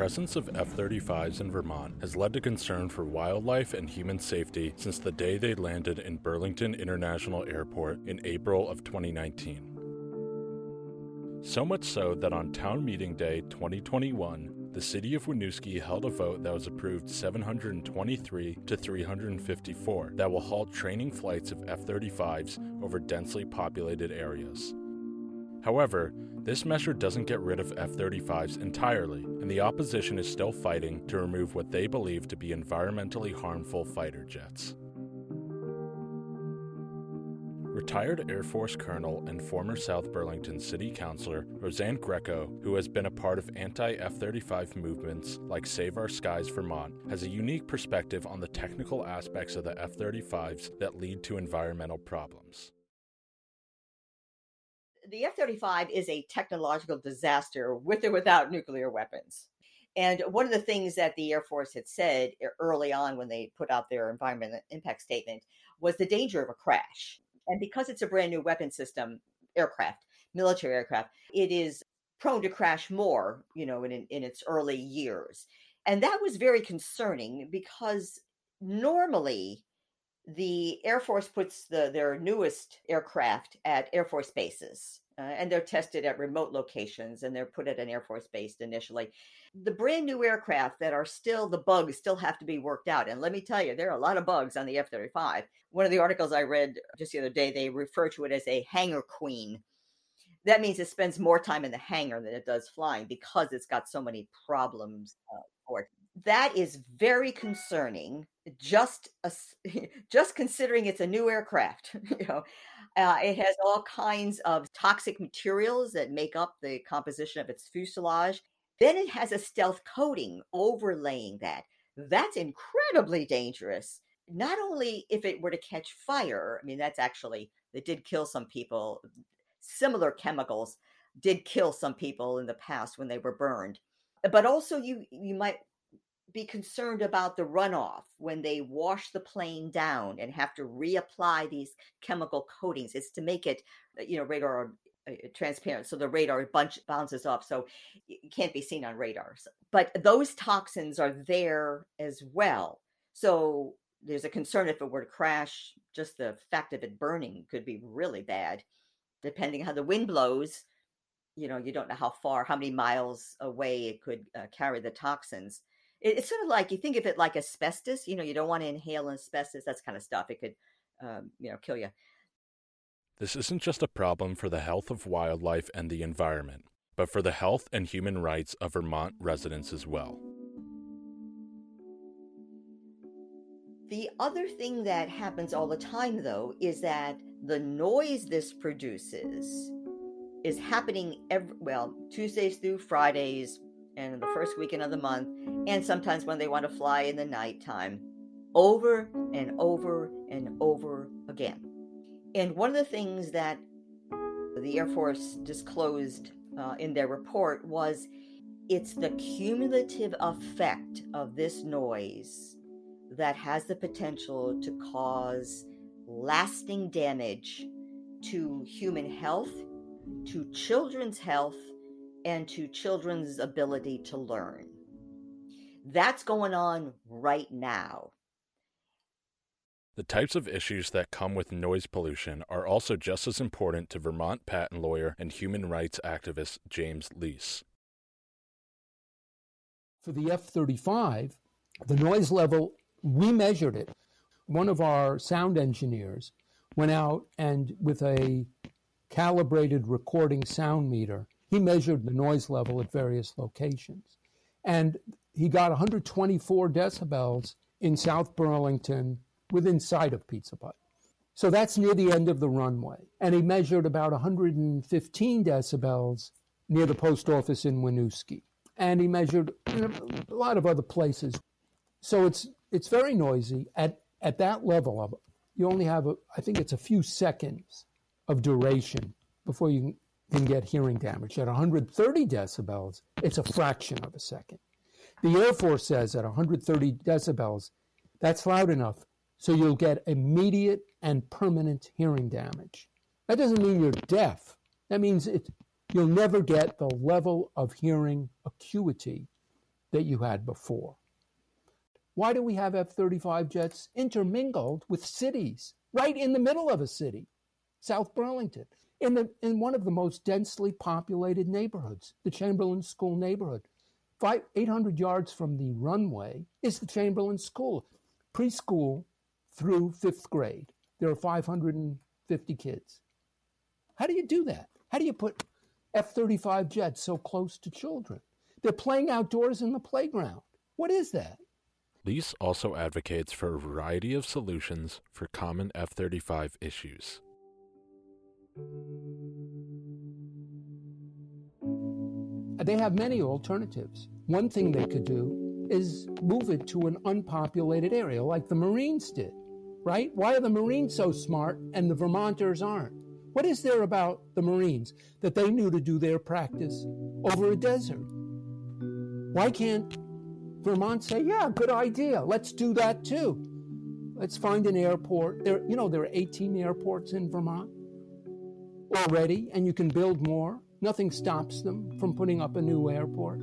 presence of F 35s in Vermont has led to concern for wildlife and human safety since the day they landed in Burlington International Airport in April of 2019. So much so that on Town Meeting Day 2021, the city of Winooski held a vote that was approved 723 to 354 that will halt training flights of F 35s over densely populated areas. However, this measure doesn't get rid of F 35s entirely, and the opposition is still fighting to remove what they believe to be environmentally harmful fighter jets. Retired Air Force Colonel and former South Burlington City Councilor Rosanne Greco, who has been a part of anti F 35 movements like Save Our Skies Vermont, has a unique perspective on the technical aspects of the F 35s that lead to environmental problems the F 35 is a technological disaster with or without nuclear weapons. And one of the things that the Air Force had said early on when they put out their environmental impact statement was the danger of a crash. And because it's a brand new weapon system, aircraft, military aircraft, it is prone to crash more, you know, in, in its early years. And that was very concerning because normally the Air Force puts the, their newest aircraft at Air Force bases, uh, and they're tested at remote locations, and they're put at an Air Force base initially. The brand new aircraft that are still the bugs still have to be worked out, and let me tell you, there are a lot of bugs on the F thirty five. One of the articles I read just the other day, they refer to it as a hangar queen. That means it spends more time in the hangar than it does flying because it's got so many problems uh, for it that is very concerning just a, just considering it's a new aircraft you know uh, it has all kinds of toxic materials that make up the composition of its fuselage. Then it has a stealth coating overlaying that. That's incredibly dangerous. Not only if it were to catch fire i mean that's actually it did kill some people similar chemicals did kill some people in the past when they were burned. But also you you might be concerned about the runoff when they wash the plane down and have to reapply these chemical coatings. It's to make it, uh, you know, radar uh, transparent so the radar bunch bounces off so it can't be seen on radars. But those toxins are there as well. So there's a concern if it were to crash just the fact of it burning could be really bad. Depending how the wind blows you know you don't know how far how many miles away it could uh, carry the toxins it's sort of like you think of it like asbestos. You know, you don't want to inhale asbestos. That's kind of stuff. It could, um, you know, kill you. This isn't just a problem for the health of wildlife and the environment, but for the health and human rights of Vermont residents as well. The other thing that happens all the time, though, is that the noise this produces is happening every well Tuesdays through Fridays, and the first weekend of the month, and sometimes when they want to fly in the nighttime, over and over and over again. And one of the things that the Air Force disclosed uh, in their report was it's the cumulative effect of this noise that has the potential to cause lasting damage to human health, to children's health, and to children's ability to learn. That's going on right now. The types of issues that come with noise pollution are also just as important to Vermont patent lawyer and human rights activist James Leas. For the F 35, the noise level, we measured it. One of our sound engineers went out and, with a calibrated recording sound meter, he measured the noise level at various locations. And he got 124 decibels in South Burlington within sight of Pizza Hut. So that's near the end of the runway. And he measured about 115 decibels near the post office in Winooski. And he measured a lot of other places. So it's it's very noisy at at that level of you only have a, I think it's a few seconds of duration before you can get hearing damage. At 130 decibels, it's a fraction of a second. The Air Force says at 130 decibels, that's loud enough so you'll get immediate and permanent hearing damage. That doesn't mean you're deaf. That means it, you'll never get the level of hearing acuity that you had before. Why do we have F 35 jets intermingled with cities right in the middle of a city, South Burlington, in, the, in one of the most densely populated neighborhoods, the Chamberlain School neighborhood? Five, 800 yards from the runway is the Chamberlain School, preschool through fifth grade. There are 550 kids. How do you do that? How do you put F 35 jets so close to children? They're playing outdoors in the playground. What is that? Leas also advocates for a variety of solutions for common F 35 issues. They have many alternatives. One thing they could do is move it to an unpopulated area like the Marines did, right? Why are the Marines so smart and the Vermonters aren't? What is there about the Marines that they knew to do their practice over a desert? Why can't Vermont say, yeah, good idea. Let's do that too. Let's find an airport. There, you know, there are 18 airports in Vermont already, and you can build more. Nothing stops them from putting up a new airport.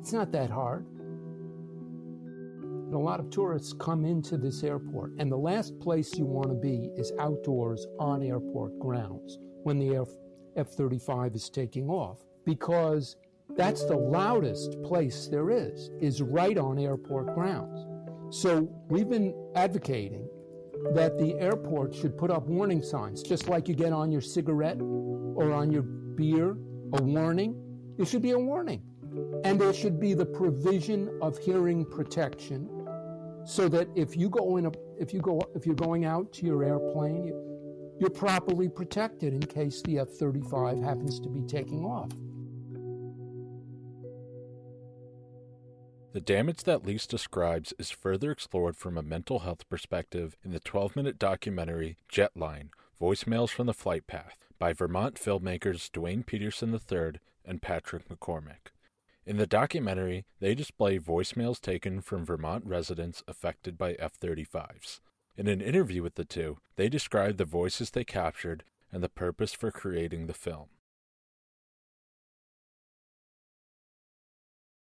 It's not that hard. And a lot of tourists come into this airport, and the last place you want to be is outdoors on airport grounds when the F 35 is taking off because that's the loudest place there is, is right on airport grounds. So we've been advocating that the airport should put up warning signs, just like you get on your cigarette or on your beer, a warning. There should be a warning. And there should be the provision of hearing protection so that if you go in a if you go if you're going out to your airplane, you're properly protected in case the F-35 happens to be taking off. The damage that Leas describes is further explored from a mental health perspective in the 12 minute documentary Jetline Voicemails from the Flight Path by Vermont filmmakers Dwayne Peterson III and Patrick McCormick. In the documentary, they display voicemails taken from Vermont residents affected by F 35s. In an interview with the two, they describe the voices they captured and the purpose for creating the film.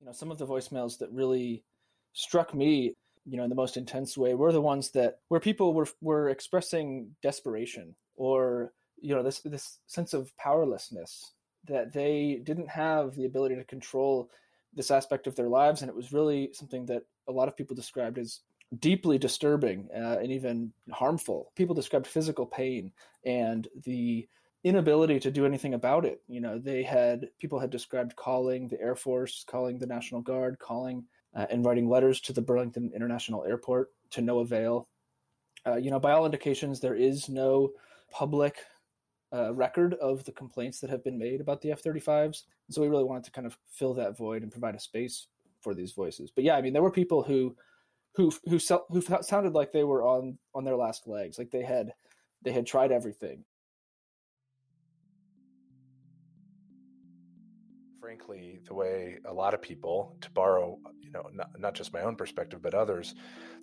You know some of the voicemails that really struck me you know in the most intense way were the ones that where people were were expressing desperation or you know this this sense of powerlessness that they didn't have the ability to control this aspect of their lives. And it was really something that a lot of people described as deeply disturbing uh, and even harmful. People described physical pain and the inability to do anything about it. You know, they had people had described calling the Air Force, calling the National Guard, calling uh, and writing letters to the Burlington International Airport to no avail. Uh, you know, by all indications, there is no public uh, record of the complaints that have been made about the F 35s. So we really wanted to kind of fill that void and provide a space for these voices. But yeah, I mean, there were people who who who, who sounded like they were on on their last legs, like they had they had tried everything frankly, the way a lot of people, to borrow, you know, not, not just my own perspective, but others,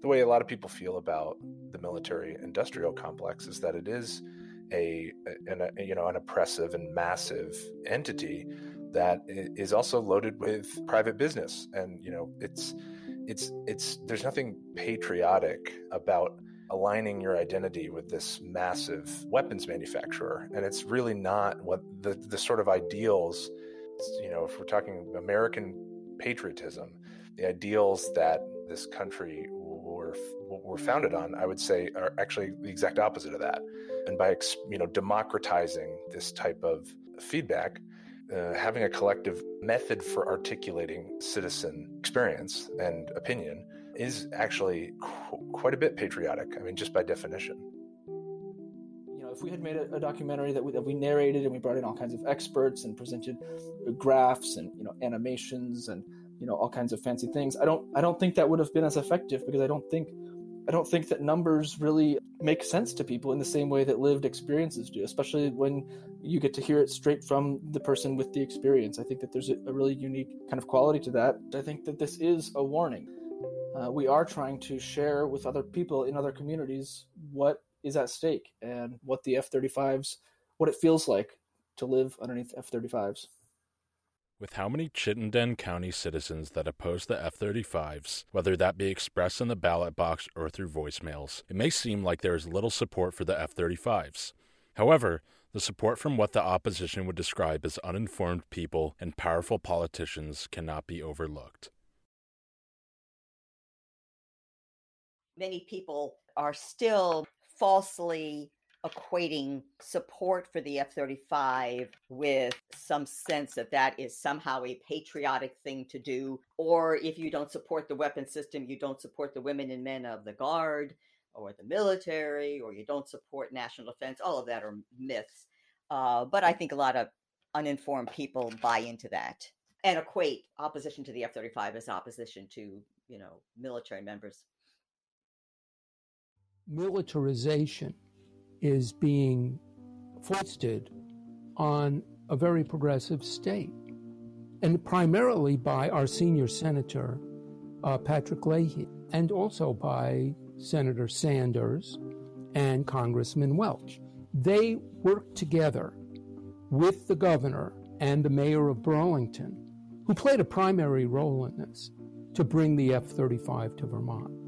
the way a lot of people feel about the military industrial complex is that it is a, a, you know, an oppressive and massive entity that is also loaded with private business. And, you know, it's, it's, it's, there's nothing patriotic about aligning your identity with this massive weapons manufacturer. And it's really not what the, the sort of ideals you know, if we're talking American patriotism, the ideals that this country were were founded on, I would say, are actually the exact opposite of that. And by you know democratizing this type of feedback, uh, having a collective method for articulating citizen experience and opinion is actually qu- quite a bit patriotic. I mean, just by definition if we had made a, a documentary that we, that we narrated and we brought in all kinds of experts and presented graphs and you know animations and you know all kinds of fancy things, I don't I don't think that would have been as effective because I don't think I don't think that numbers really make sense to people in the same way that lived experiences do, especially when you get to hear it straight from the person with the experience. I think that there's a, a really unique kind of quality to that. I think that this is a warning. Uh, we are trying to share with other people in other communities what is at stake and what the F 35s, what it feels like to live underneath F 35s. With how many Chittenden County citizens that oppose the F 35s, whether that be expressed in the ballot box or through voicemails, it may seem like there is little support for the F 35s. However, the support from what the opposition would describe as uninformed people and powerful politicians cannot be overlooked. Many people are still falsely equating support for the F 35 with some sense that that is somehow a patriotic thing to do. Or if you don't support the weapon system, you don't support the women and men of the Guard or the military, or you don't support national defense. All of that are myths. Uh, but I think a lot of uninformed people buy into that and equate opposition to the F 35 as opposition to, you know, military members. Militarization is being foisted on a very progressive state, and primarily by our senior senator, uh, Patrick Leahy, and also by Senator Sanders and Congressman Welch. They worked together with the governor and the mayor of Burlington, who played a primary role in this, to bring the F 35 to Vermont.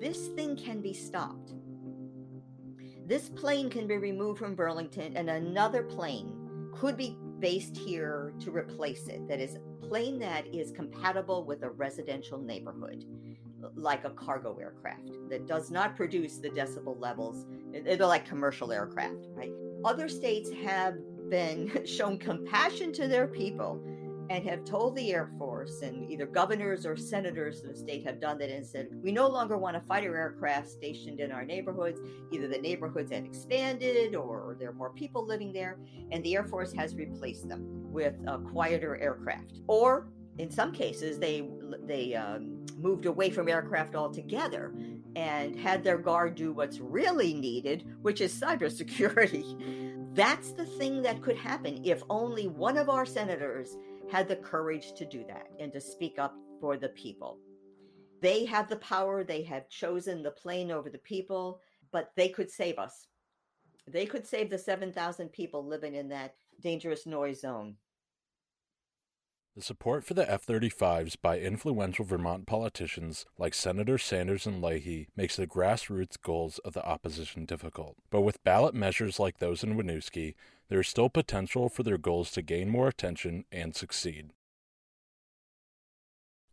This thing can be stopped this plane can be removed from Burlington and another plane could be based here to replace it. That is, a plane that is compatible with a residential neighborhood, like a cargo aircraft that does not produce the decibel levels. They're like commercial aircraft, right? Other states have been shown compassion to their people and have told the Air Force, and either governors or senators of the state have done that and said, we no longer want a fighter aircraft stationed in our neighborhoods. Either the neighborhoods have expanded or there are more people living there, and the Air Force has replaced them with a quieter aircraft. Or in some cases, they they um, moved away from aircraft altogether and had their guard do what's really needed, which is cybersecurity. That's the thing that could happen if only one of our senators had the courage to do that and to speak up for the people. They have the power, they have chosen the plane over the people, but they could save us. They could save the 7,000 people living in that dangerous noise zone. The support for the F 35s by influential Vermont politicians like Senator Sanders and Leahy makes the grassroots goals of the opposition difficult. But with ballot measures like those in Winooski, there is still potential for their goals to gain more attention and succeed.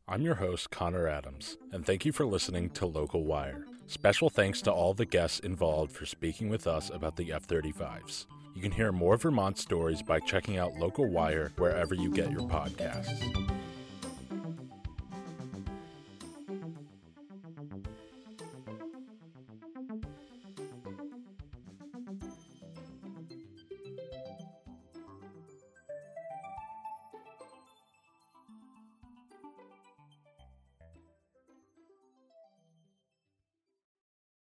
I'm your host, Connor Adams, and thank you for listening to Local Wire. Special thanks to all the guests involved for speaking with us about the F 35s. You can hear more Vermont stories by checking out Local Wire wherever you get your podcasts.